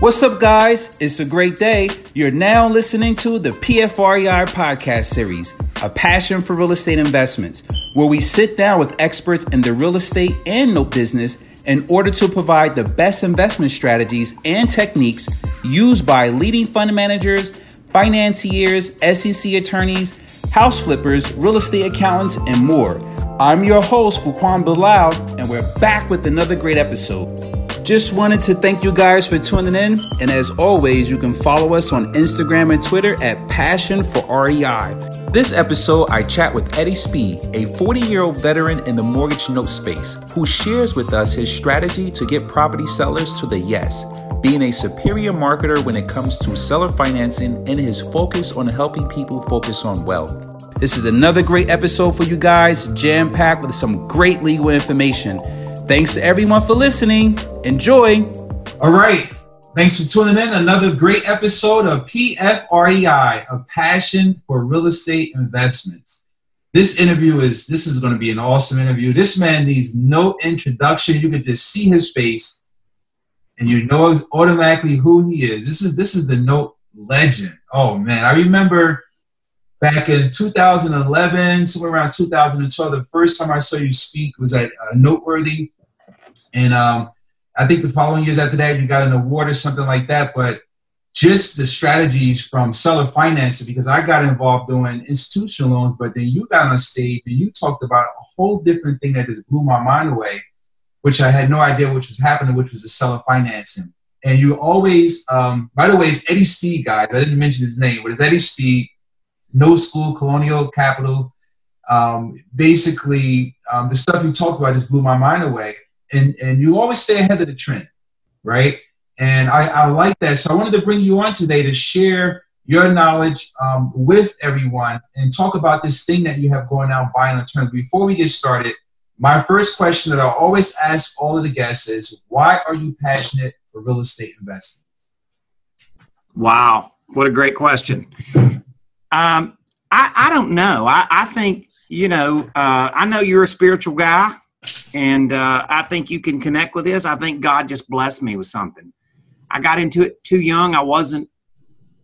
What's up, guys? It's a great day. You're now listening to the PFREI podcast series, A Passion for Real Estate Investments, where we sit down with experts in the real estate and note business in order to provide the best investment strategies and techniques used by leading fund managers, financiers, SEC attorneys, house flippers, real estate accountants, and more. I'm your host, Fuquan Bilal, and we're back with another great episode. Just wanted to thank you guys for tuning in. And as always, you can follow us on Instagram and Twitter at Passion for REI. This episode, I chat with Eddie Speed, a 40 year old veteran in the mortgage note space, who shares with us his strategy to get property sellers to the yes, being a superior marketer when it comes to seller financing, and his focus on helping people focus on wealth. This is another great episode for you guys, jam packed with some great legal information. Thanks to everyone for listening. Enjoy. All right. Thanks for tuning in. Another great episode of PFREI, a passion for real estate investments. This interview is this is going to be an awesome interview. This man needs no introduction. You could just see his face and you know automatically who he is. This is this is the note legend. Oh man, I remember back in 2011, somewhere around 2012, the first time I saw you speak was at uh, Noteworthy and um, I think the following years after that, you got an award or something like that. But just the strategies from seller financing, because I got involved doing institutional loans, but then you got on stage and you talked about a whole different thing that just blew my mind away, which I had no idea which was happening, which was the seller financing. And you always, um, by the way, it's Eddie Speed, guys. I didn't mention his name, but it's Eddie Speed, NoteSchool, Colonial Capital. Um, basically, um, the stuff you talked about just blew my mind away and and you always stay ahead of the trend, right? And I, I like that. So I wanted to bring you on today to share your knowledge um, with everyone and talk about this thing that you have going on buying on terms. Before we get started, my first question that I always ask all of the guests is, why are you passionate for real estate investing? Wow, what a great question. Um, I, I don't know. I, I think, you know, uh, I know you're a spiritual guy and uh, I think you can connect with this. I think God just blessed me with something. I got into it too young. I wasn't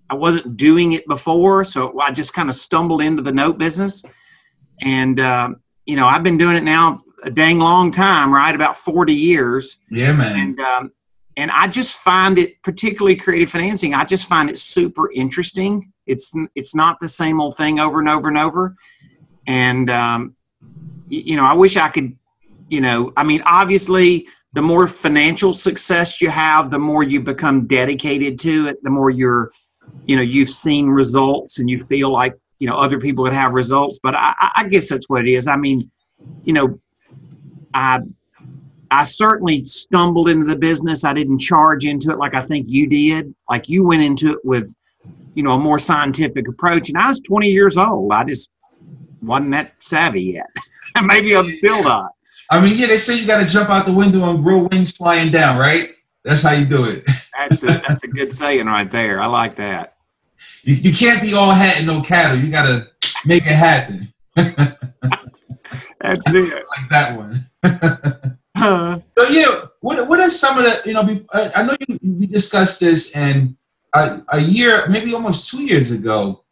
I wasn't doing it before, so I just kind of stumbled into the note business. And um, you know, I've been doing it now a dang long time, right? About forty years. Yeah, man. And um, and I just find it, particularly creative financing. I just find it super interesting. It's it's not the same old thing over and over and over. And um, you know, I wish I could you know, I mean, obviously, the more financial success you have, the more you become dedicated to it, the more you're, you know, you've seen results and you feel like, you know, other people would have results. But I, I guess that's what it is. I mean, you know, I, I certainly stumbled into the business. I didn't charge into it like I think you did. Like you went into it with, you know, a more scientific approach. And I was 20 years old. I just wasn't that savvy yet. Maybe I'm still not. I mean, yeah, they say you got to jump out the window and grow wings flying down, right? That's how you do it. that's a that's a good saying right there. I like that. You, you can't be all hat and no cattle. You got to make it happen. that's it. like that one. uh, so yeah, what what are some of the you know? I know you, we discussed this, and a, a year, maybe almost two years ago,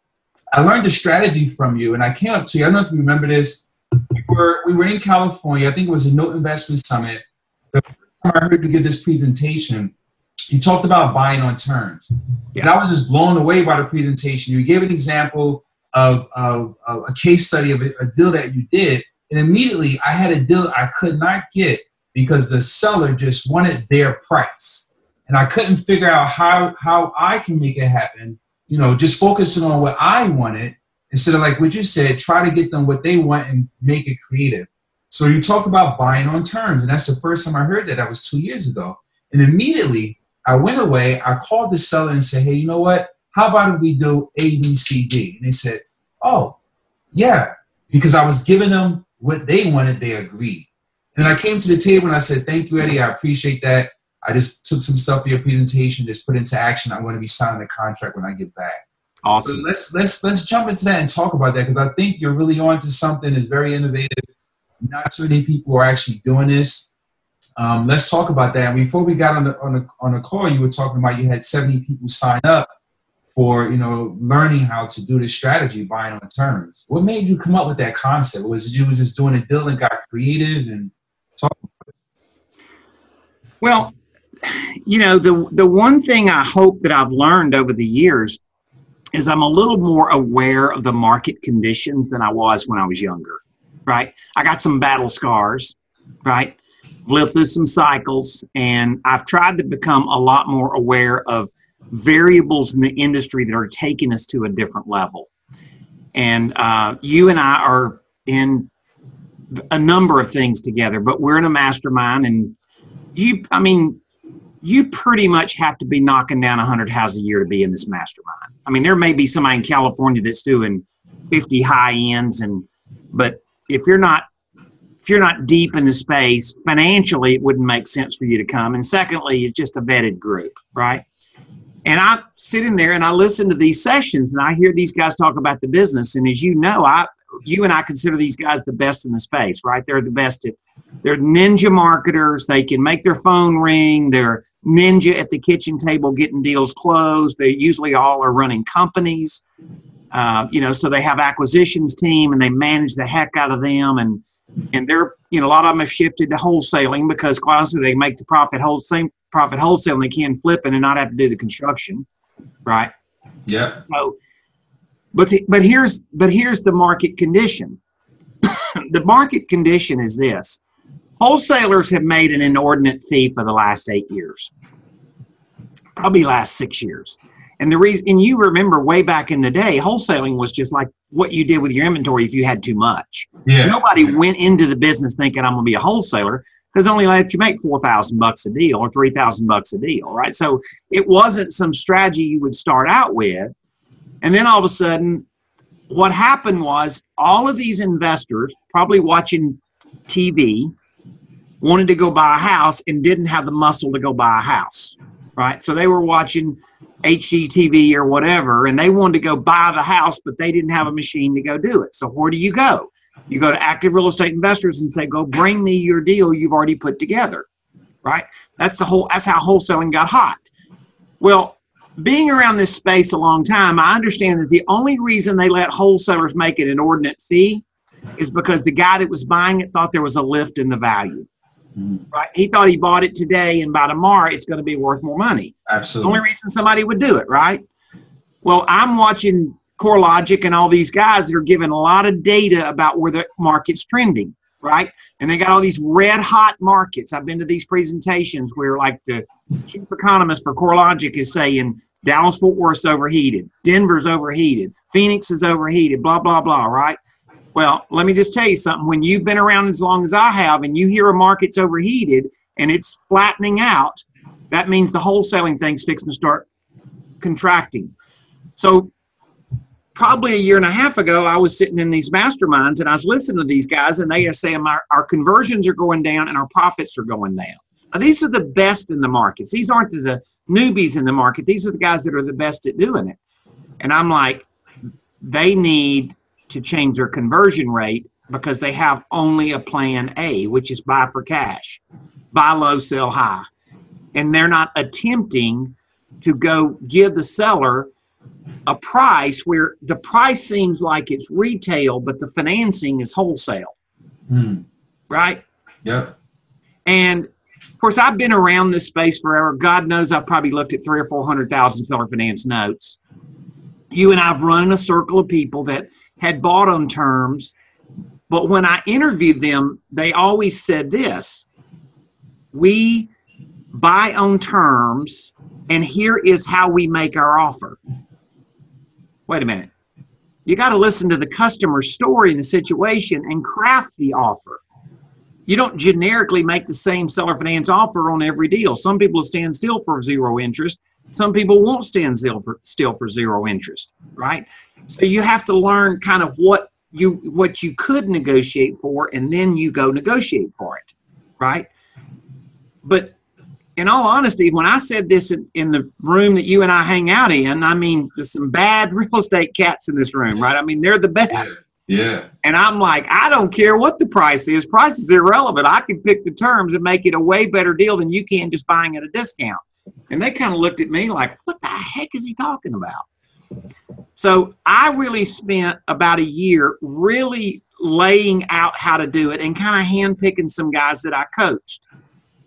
I learned a strategy from you, and I came up to you. I don't know if you remember this we were we were in California. I think it was a Note Investment Summit. The first time I heard you give this presentation, you talked about buying on terms. Yeah. And I was just blown away by the presentation. You gave an example of, of, of a case study of a, a deal that you did, and immediately I had a deal I could not get because the seller just wanted their price, and I couldn't figure out how how I can make it happen. You know, just focusing on what I wanted instead of like what you said, try to get them what they want and make it creative. So you talk about buying on terms, and that's the first time I heard that. That was two years ago. And immediately I went away. I called the seller and said, "Hey, you know what? How about if we do A, B, C, D?" And they said, "Oh, yeah," because I was giving them what they wanted. They agreed. And I came to the table and I said, "Thank you, Eddie. I appreciate that. I just took some stuff for your presentation, just put into action. I'm going to be signing the contract when I get back." Awesome. So let's let's let's jump into that and talk about that because I think you're really on to something that's very innovative. Not so many people are actually doing this. Um, let's talk about that. Before we got on the on the on the call, you were talking about you had 70 people sign up for you know learning how to do this strategy, buying on terms. What made you come up with that concept? Was it you was just doing a deal and got creative and talk? Well, you know the the one thing I hope that I've learned over the years is I'm a little more aware of the market conditions than I was when I was younger. Right, I got some battle scars. Right, lived through some cycles, and I've tried to become a lot more aware of variables in the industry that are taking us to a different level. And uh, you and I are in a number of things together, but we're in a mastermind, and you, I mean, you pretty much have to be knocking down 100 houses a year to be in this mastermind. I mean, there may be somebody in California that's doing 50 high ends, and but if you're not if you're not deep in the space financially, it wouldn't make sense for you to come. And secondly, it's just a vetted group, right? And I'm sitting there and I listen to these sessions and I hear these guys talk about the business. And as you know, I you and I consider these guys the best in the space, right? They're the best at they're ninja marketers. They can make their phone ring. They're ninja at the kitchen table getting deals closed. They usually all are running companies. Uh, you know, so they have acquisitions team and they manage the heck out of them and and they're you know a lot of them have shifted to wholesaling because quite honestly they make the profit whole same profit wholesale and they can flip it and not have to do the construction, right? Yeah. So, but the, but here's but here's the market condition. the market condition is this: wholesalers have made an inordinate fee for the last eight years, probably last six years. And the reason, and you remember way back in the day, wholesaling was just like what you did with your inventory if you had too much. Yeah. Nobody went into the business thinking I'm going to be a wholesaler because only let you make four thousand bucks a deal or three thousand bucks a deal, right? So it wasn't some strategy you would start out with, and then all of a sudden, what happened was all of these investors, probably watching TV, wanted to go buy a house and didn't have the muscle to go buy a house, right? So they were watching HGTV or whatever, and they wanted to go buy the house, but they didn't have a machine to go do it. So where do you go? You go to active real estate investors and say, "Go bring me your deal you've already put together." Right? That's the whole. That's how wholesaling got hot. Well, being around this space a long time, I understand that the only reason they let wholesalers make an inordinate fee is because the guy that was buying it thought there was a lift in the value. Mm-hmm. Right? He thought he bought it today, and by tomorrow it's going to be worth more money. Absolutely. The only reason somebody would do it, right? Well, I'm watching CoreLogic and all these guys that are giving a lot of data about where the market's trending, right? And they got all these red hot markets. I've been to these presentations where, like, the chief economist for CoreLogic is saying Dallas Fort Worth's overheated, Denver's overheated, Phoenix is overheated, blah, blah, blah, right? Well, let me just tell you something. When you've been around as long as I have and you hear a market's overheated and it's flattening out, that means the wholesaling thing's fixing to start contracting. So, probably a year and a half ago, I was sitting in these masterminds and I was listening to these guys, and they are saying our, our conversions are going down and our profits are going down. Now, these are the best in the markets. These aren't the newbies in the market. These are the guys that are the best at doing it. And I'm like, they need to change their conversion rate because they have only a plan A, which is buy for cash, buy low, sell high. And they're not attempting to go give the seller a price where the price seems like it's retail, but the financing is wholesale. Hmm. Right? Yep. And of course, I've been around this space forever. God knows I've probably looked at three or four hundred thousand seller finance notes. You and I've run in a circle of people that had bought on terms, but when I interviewed them, they always said this We buy on terms, and here is how we make our offer. Wait a minute. You got to listen to the customer story and the situation and craft the offer. You don't generically make the same seller finance offer on every deal. Some people stand still for zero interest. Some people won't stand still for, still for zero interest, right? So you have to learn kind of what you what you could negotiate for, and then you go negotiate for it, right? But in all honesty, when I said this in, in, the room that you and I hang out in, I mean, there's some bad real estate cats in this room, right? I mean, they're the best. Yeah. And I'm like, I don't care what the price is. Price is irrelevant. I can pick the terms and make it a way better deal than you can just buying at a discount. And they kind of looked at me like, what the heck is he talking about? So I really spent about a year really laying out how to do it and kind of handpicking some guys that I coached,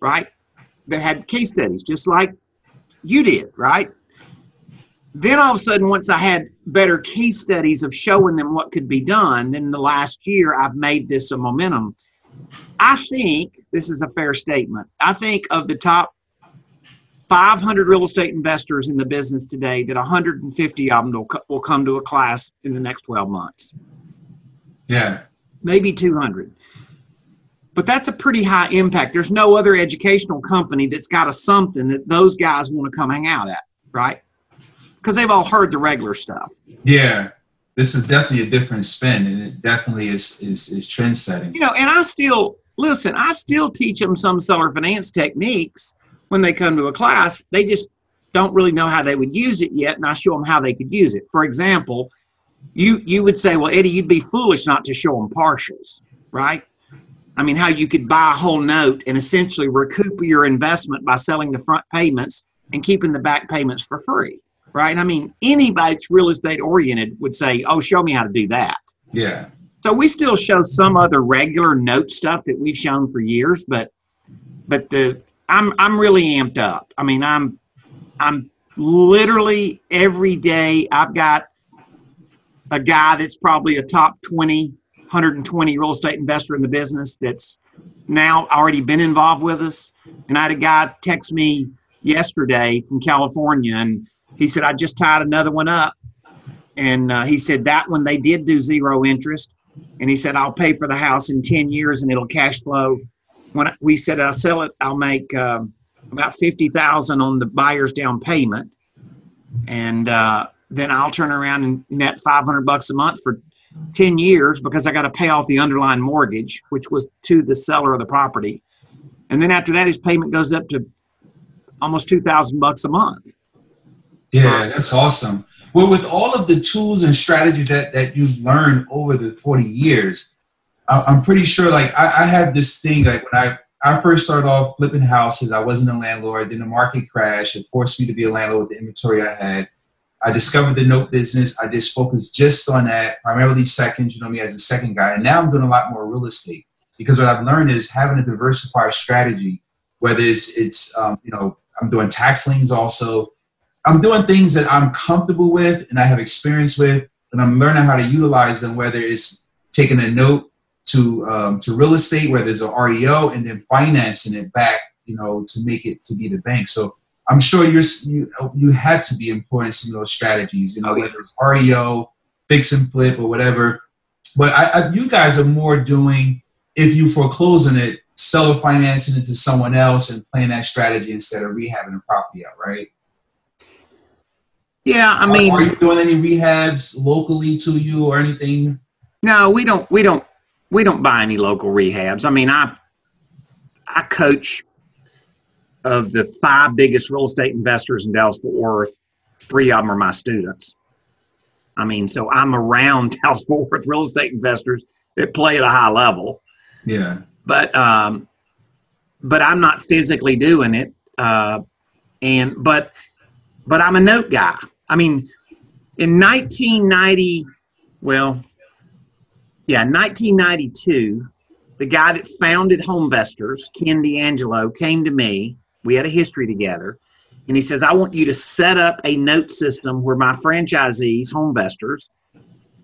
right? That had case studies, just like you did, right? Then all of a sudden, once I had better case studies of showing them what could be done, then the last year I've made this a momentum. I think this is a fair statement. I think of the top 500 real estate investors in the business today, that 150 of them will, will come to a class in the next 12 months. Yeah. Maybe 200. But that's a pretty high impact. There's no other educational company that's got a something that those guys want to come hang out at, right? Because they've all heard the regular stuff. Yeah. This is definitely a different spin, and it definitely is is, is trend setting. You know, and I still listen. I still teach them some seller finance techniques when they come to a class. They just don't really know how they would use it yet, and I show them how they could use it. For example, you you would say, "Well, Eddie, you'd be foolish not to show them partials, right?" I mean, how you could buy a whole note and essentially recoup your investment by selling the front payments and keeping the back payments for free, right? I mean, anybody that's real estate oriented would say, "Oh, show me how to do that." Yeah. So we still show some other regular note stuff that we've shown for years, but but the I'm I'm really amped up. I mean, I'm I'm literally every day I've got a guy that's probably a top 20 120 real estate investor in the business that's now already been involved with us. And I had a guy text me yesterday from California, and he said, I just tied another one up. And uh, he said that one they did do zero interest. And he said, I'll pay for the house in 10 years and it'll cash flow. When we said I'll sell it, I'll make um, about 50000 on the buyer's down payment. And uh, then I'll turn around and net 500 bucks a month for 10 years because I got to pay off the underlying mortgage, which was to the seller of the property. And then after that, his payment goes up to almost 2000 bucks a month. Yeah, that's awesome. Well, with all of the tools and strategy that, that you've learned over the 40 years, I'm pretty sure like I, I this thing like when I, I first started off flipping houses, I wasn't a landlord. Then the market crashed. It forced me to be a landlord with the inventory I had. I discovered the note business. I just focused just on that, primarily seconds, you know me as a second guy. And now I'm doing a lot more real estate because what I've learned is having a diversified strategy, whether it's, it's um, you know, I'm doing tax liens also. I'm doing things that I'm comfortable with and I have experience with, and I'm learning how to utilize them, whether it's taking a note to, um, to real estate, where there's an REO, and then financing it back, you know, to make it to be the bank. So I'm sure you're you you had to be employing some of those strategies, you know, whether it's REO, fix and flip, or whatever. But I, I, you guys are more doing if you foreclosing it, seller financing it to someone else and playing that strategy instead of rehabbing the property out, right? Yeah, I mean, are you doing any rehabs locally to you or anything? No, we don't. We don't. We don't buy any local rehabs. I mean, I I coach of the five biggest real estate investors in Dallas Fort Worth, three of them are my students. I mean, so I'm around Dallas Fort Worth real estate investors that play at a high level. Yeah. But um, but I'm not physically doing it. Uh, and but but I'm a note guy. I mean, in 1990, well, yeah, 1992, the guy that founded Homevestors, Ken D'Angelo, came to me we had a history together. And he says, I want you to set up a note system where my franchisees, HomeVestors,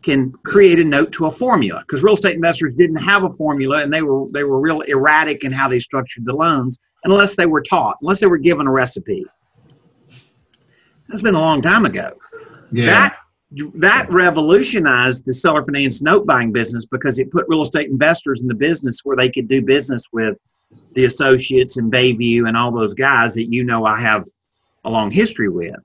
can create a note to a formula because real estate investors didn't have a formula and they were they were real erratic in how they structured the loans unless they were taught unless they were given a recipe that's been a long time ago yeah. that that revolutionized the seller finance note buying business because it put real estate investors in the business where they could do business with the associates and Bayview and all those guys that you know I have a long history with.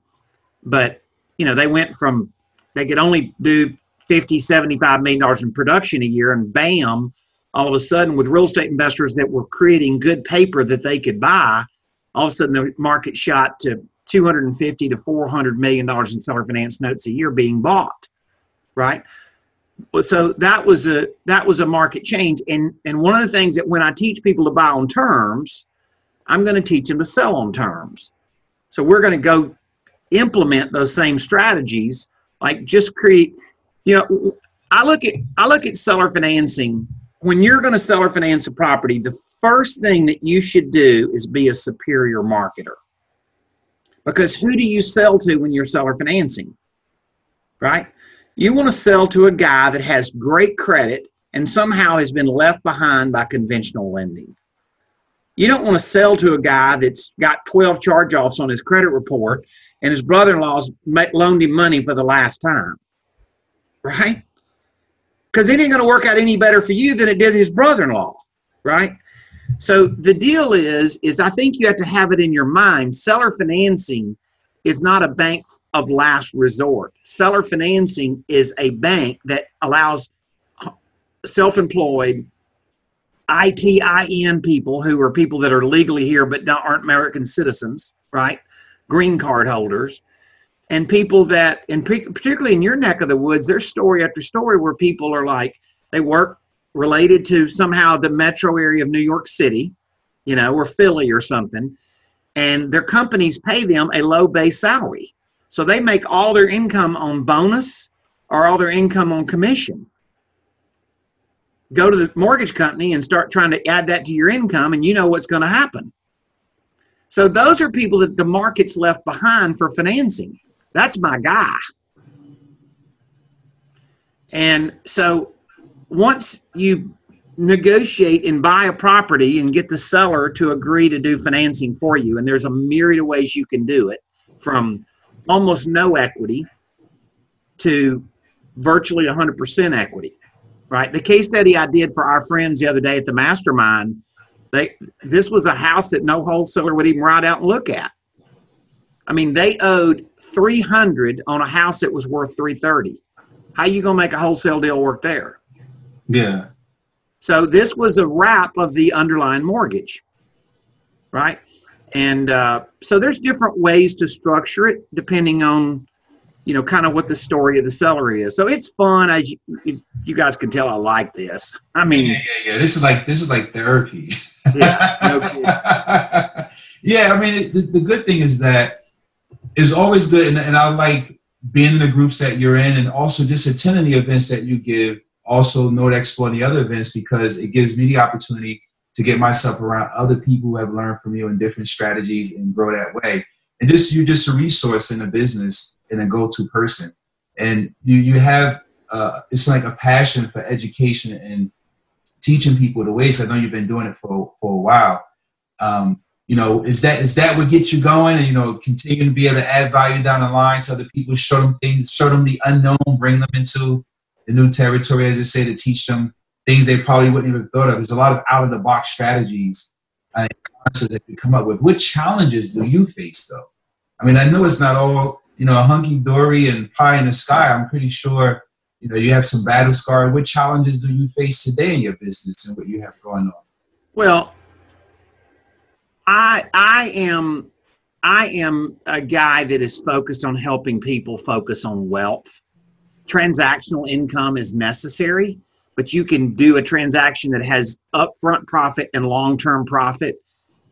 But, you know, they went from, they could only do 50, 75 million dollars in production a year and bam, all of a sudden with real estate investors that were creating good paper that they could buy, all of a sudden the market shot to 250 to 400 million dollars in seller finance notes a year being bought, right? so that was a that was a market change. And and one of the things that when i teach people to buy on terms i'm going to teach them to sell on terms. So we're going to go implement those same strategies like just create you know i look at i look at seller financing. When you're going to seller finance a property the first thing that you should do is be a superior marketer because who do you sell to when you're seller financing right you want to sell to a guy that has great credit and somehow has been left behind by conventional lending. You don't want to sell to a guy that's got 12 charge offs on his credit report and his brother in law's loaned him money for the last time. Right? Because it ain't going to work out any better for you than it did his brother in law. Right? So the deal is, is I think you have to have it in your mind. Seller financing is not a bank of last resort. Seller financing is a bank that allows self employed ITIN people who are people that are legally here but aren't American citizens, right? Green card holders. And people that, and particularly in your neck of the woods, there's story after story where people are like, they work related to somehow the metro area of New York City, you know, or Philly or something and their companies pay them a low base salary. So they make all their income on bonus or all their income on commission. Go to the mortgage company and start trying to add that to your income, and you know what's going to happen. So those are people that the market's left behind for financing. That's my guy. And so once you negotiate and buy a property and get the seller to agree to do financing for you. And there's a myriad of ways you can do it from almost no equity to virtually 100% equity, right? The case study I did for our friends the other day at the mastermind, they, this was a house that no wholesaler would even ride out and look at. I mean, they owed 300 on a house that was worth 330. How you going to make a wholesale deal work there? Yeah. So this was a wrap of the underlying mortgage, right? And uh, so there's different ways to structure it depending on, you know, kind of what the story of the seller is. So it's fun. I, you, you guys can tell, I like this. I mean, yeah, yeah, yeah. This is like this is like therapy. yeah, no yeah. I mean, it, the, the good thing is that it's always good, and, and I like being in the groups that you're in, and also just attending the events that you give also Note Expo and the other events because it gives me the opportunity to get myself around other people who have learned from you and different strategies and grow that way. And just you're just a resource in a business and a go-to person. And you you have uh, it's like a passion for education and teaching people the ways. I know you've been doing it for for a while. Um, you know, is that is that what gets you going? And you know, continue to be able to add value down the line to other people, show them things, show them the unknown, bring them into the new territory, as you say, to teach them things they probably wouldn't even thought of. There's a lot of out of the box strategies and concepts that you come up with. What challenges do you face though? I mean, I know it's not all, you know, hunky dory and pie in the sky. I'm pretty sure, you know, you have some battle scars. What challenges do you face today in your business and what you have going on? Well, I I am I am a guy that is focused on helping people focus on wealth transactional income is necessary, but you can do a transaction that has upfront profit and long term profit.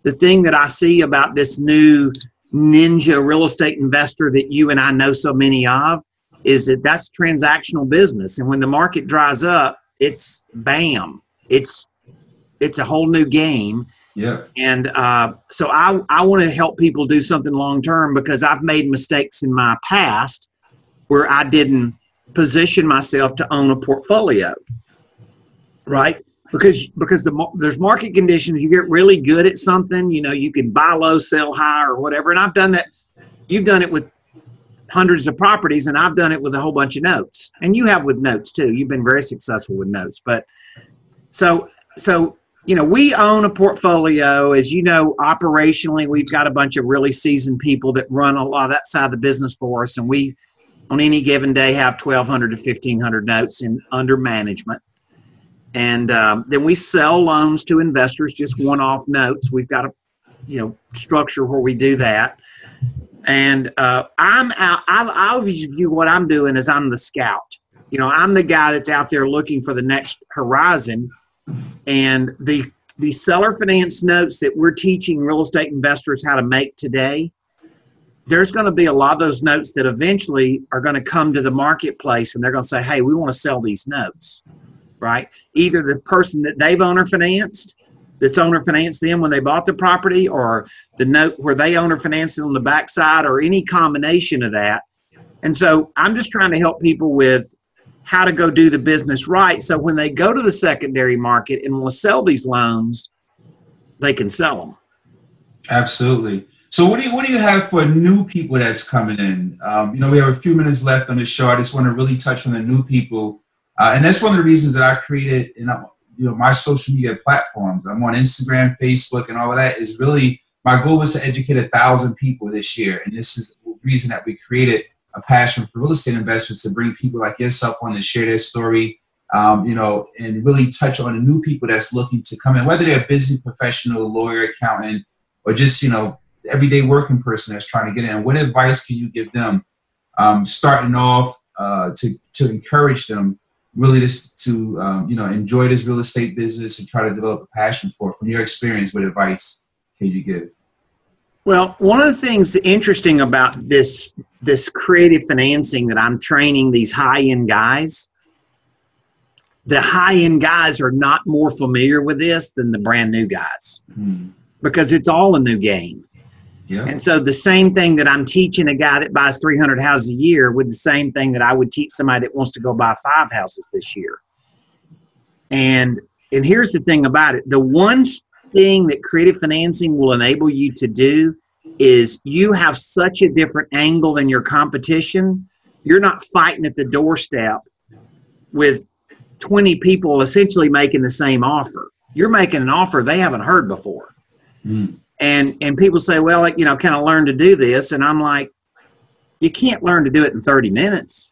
The thing that I see about this new ninja real estate investor that you and I know so many of is that that's transactional business. And when the market dries up, it's bam, it's it's a whole new game. Yeah. And uh, so I, I want to help people do something long term because I've made mistakes in my past where I didn't position myself to own a portfolio, right? Because because the there's market conditions. You get really good at something, you know, you can buy low, sell high, or whatever. And I've done that. You've done it with hundreds of properties, and I've done it with a whole bunch of notes. And you have with notes too. You've been very successful with notes. But so so you know, we own a portfolio. As you know, operationally, we've got a bunch of really seasoned people that run a lot of that side of the business for us, and we on any given day have 1,200 to 1,500 notes in under management. And um, then we sell loans to investors, just one-off notes. We've got a, you know, structure where we do that. And uh, I'm out. I always view what I'm doing as I'm the scout. you know, I'm the guy that's out there looking for the next horizon. And the the seller finance notes that we're teaching real estate investors how to make today, there's going to be a lot of those notes that eventually are going to come to the marketplace and they're going to say, hey, we want to sell these notes, right? Either the person that they've owner financed, that's owner financed them when they bought the property, or the note where they owner financed it on the backside, or any combination of that. And so I'm just trying to help people with how to go do the business right. So when they go to the secondary market and will sell these loans, they can sell them. Absolutely. So what do you what do you have for new people that's coming in? Um, you know, we have a few minutes left on the show. I just want to really touch on the new people, uh, and that's one of the reasons that I created know you know my social media platforms. I'm on Instagram, Facebook, and all of that. Is really my goal was to educate a thousand people this year, and this is the reason that we created a passion for real estate investments to bring people like yourself on to share their story, um, you know, and really touch on the new people that's looking to come in, whether they're a business professional, lawyer, accountant, or just, you know, everyday working person that's trying to get in. What advice can you give them um, starting off uh, to, to encourage them really to, um, you know, enjoy this real estate business and try to develop a passion for it? From your experience, what advice can you give? Well, one of the things interesting about this this creative financing that I'm training these high end guys, the high end guys are not more familiar with this than the brand new guys mm. because it's all a new game. Yeah. And so the same thing that I'm teaching a guy that buys 300 houses a year with the same thing that I would teach somebody that wants to go buy five houses this year. And and here's the thing about it. The one thing that creative financing will enable you to do is you have such a different angle than your competition. You're not fighting at the doorstep with 20 people essentially making the same offer. You're making an offer they haven't heard before. Mm. And and people say, well, you know, can I learn to do this? And I'm like, you can't learn to do it in 30 minutes.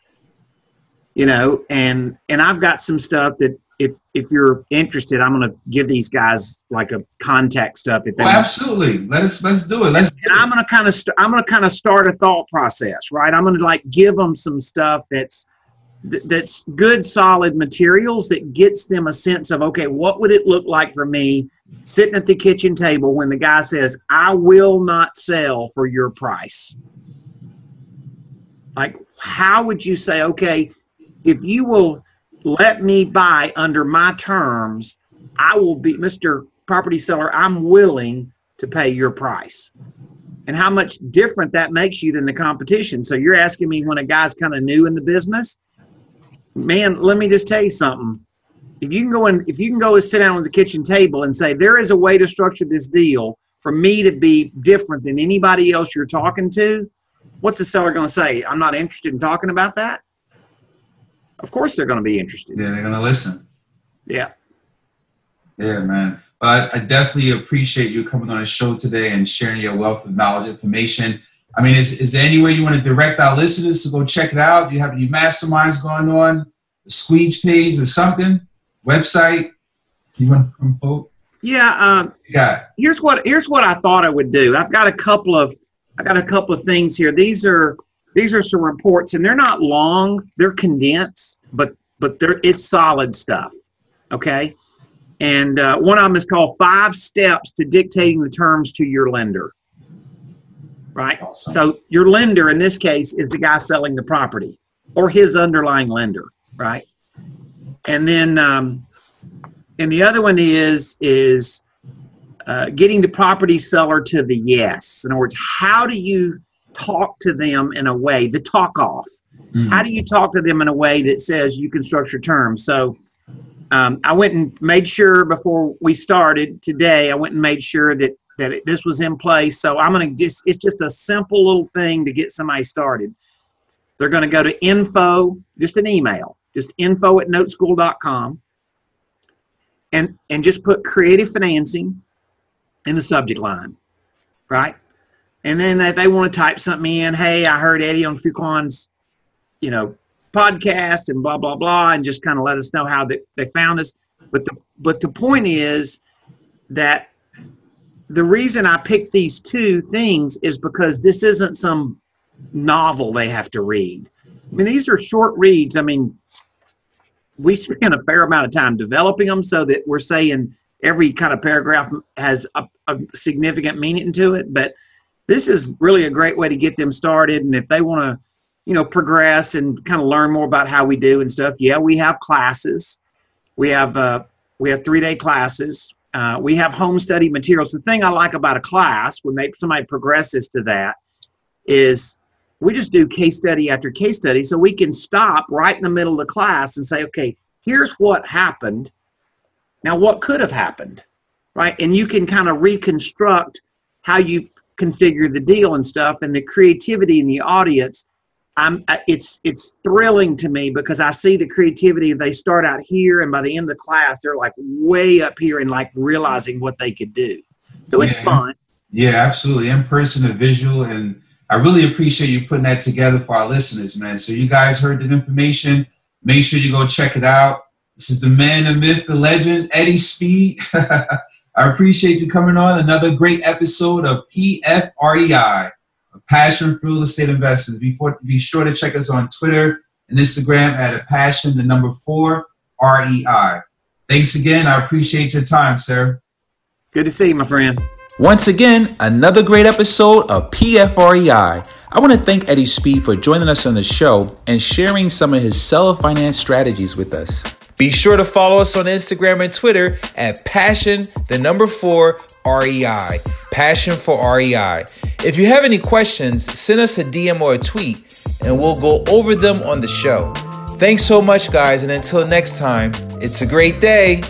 You know, and and I've got some stuff that if if you're interested, I'm going to give these guys like a contact stuff. If oh, well, absolutely, let's let's do it. Let's. And, I'm going to kind of st- I'm going to kind of start a thought process, right? I'm going to like give them some stuff that's that's good, solid materials that gets them a sense of okay, what would it look like for me sitting at the kitchen table when the guy says, "I will not sell for your price." Like, how would you say, okay, if you will let me buy under my terms. I will be, Mr. Property Seller, I'm willing to pay your price. And how much different that makes you than the competition. So you're asking me when a guy's kind of new in the business, man, let me just tell you something. If you can go and if you can go and sit down at the kitchen table and say, there is a way to structure this deal for me to be different than anybody else you're talking to, what's the seller going to say? I'm not interested in talking about that of course they're going to be interested. Yeah, they're going to listen. Yeah. Yeah, man. But I, definitely appreciate you coming on the show today and sharing your wealth of knowledge information. I mean, is, is there any way you want to direct our listeners to go check it out? Do you have any masterminds going on? A squeeze page or something? Website? You want to promote? Yeah. Um, yeah. Here's what here's what I thought I would do. I've got a couple of I got a couple of things here. These are these are some reports, and they're not long; they're condensed, but but they're it's solid stuff. Okay, and uh, one of them is called Five Steps to Dictating the Terms to Your Lender. Right. Awesome. So your lender in this case is the guy selling the property or his underlying lender. Right. And then, um, and the other one is is uh, getting the property seller to the yes. In other words, how do you talk to them in a way, the talk off. Mm-hmm. How do you talk to them in a way that says you can structure terms? So um, I went and made sure before we started today, I went and made sure that that it, this was in place. So I'm going to just, it's just a simple little thing to get somebody started. They're going to go to info, just an email, just info at noteschool.com and, and just put creative financing in the subject line, right? And then that they want to type something in, hey, I heard Eddie on Fuquan's, you know, podcast and blah blah blah, and just kind of let us know how they, they found us. But the but the point is that the reason I picked these two things is because this isn't some novel they have to read. I mean, these are short reads. I mean, we spend a fair amount of time developing them so that we're saying every kind of paragraph has a, a significant meaning to it. But this is really a great way to get them started. And if they want to, you know, progress and kind of learn more about how we do and stuff, yeah, we have classes. We have uh, we have three day classes. Uh, we have home study materials. The thing I like about a class when they, somebody progresses to that is we just do case study after case study so we can stop right in the middle of the class and say, okay, here's what happened. Now, what could have happened? Right? And you can kind of reconstruct how you configure the deal and stuff and the creativity in the audience I'm uh, it's it's thrilling to me because I see the creativity. They start out here, and by the end of the class, they're like way up here and like realizing what they could do. So yeah. it's fun. Yeah, absolutely. In person and visual, and I really appreciate you putting that together for our listeners, man. So you guys heard the information. Make sure you go check it out. This is the man, the myth, the legend, Eddie Speed. I appreciate you coming on another great episode of PFREI passion for real estate investors. Before, be sure to check us on Twitter and Instagram at a passion, the number four, REI. Thanks again. I appreciate your time, sir. Good to see you, my friend. Once again, another great episode of PFREI. I want to thank Eddie Speed for joining us on the show and sharing some of his seller finance strategies with us. Be sure to follow us on Instagram and Twitter at passion, the number four, REI. Passion for REI. If you have any questions, send us a DM or a tweet and we'll go over them on the show. Thanks so much, guys, and until next time, it's a great day.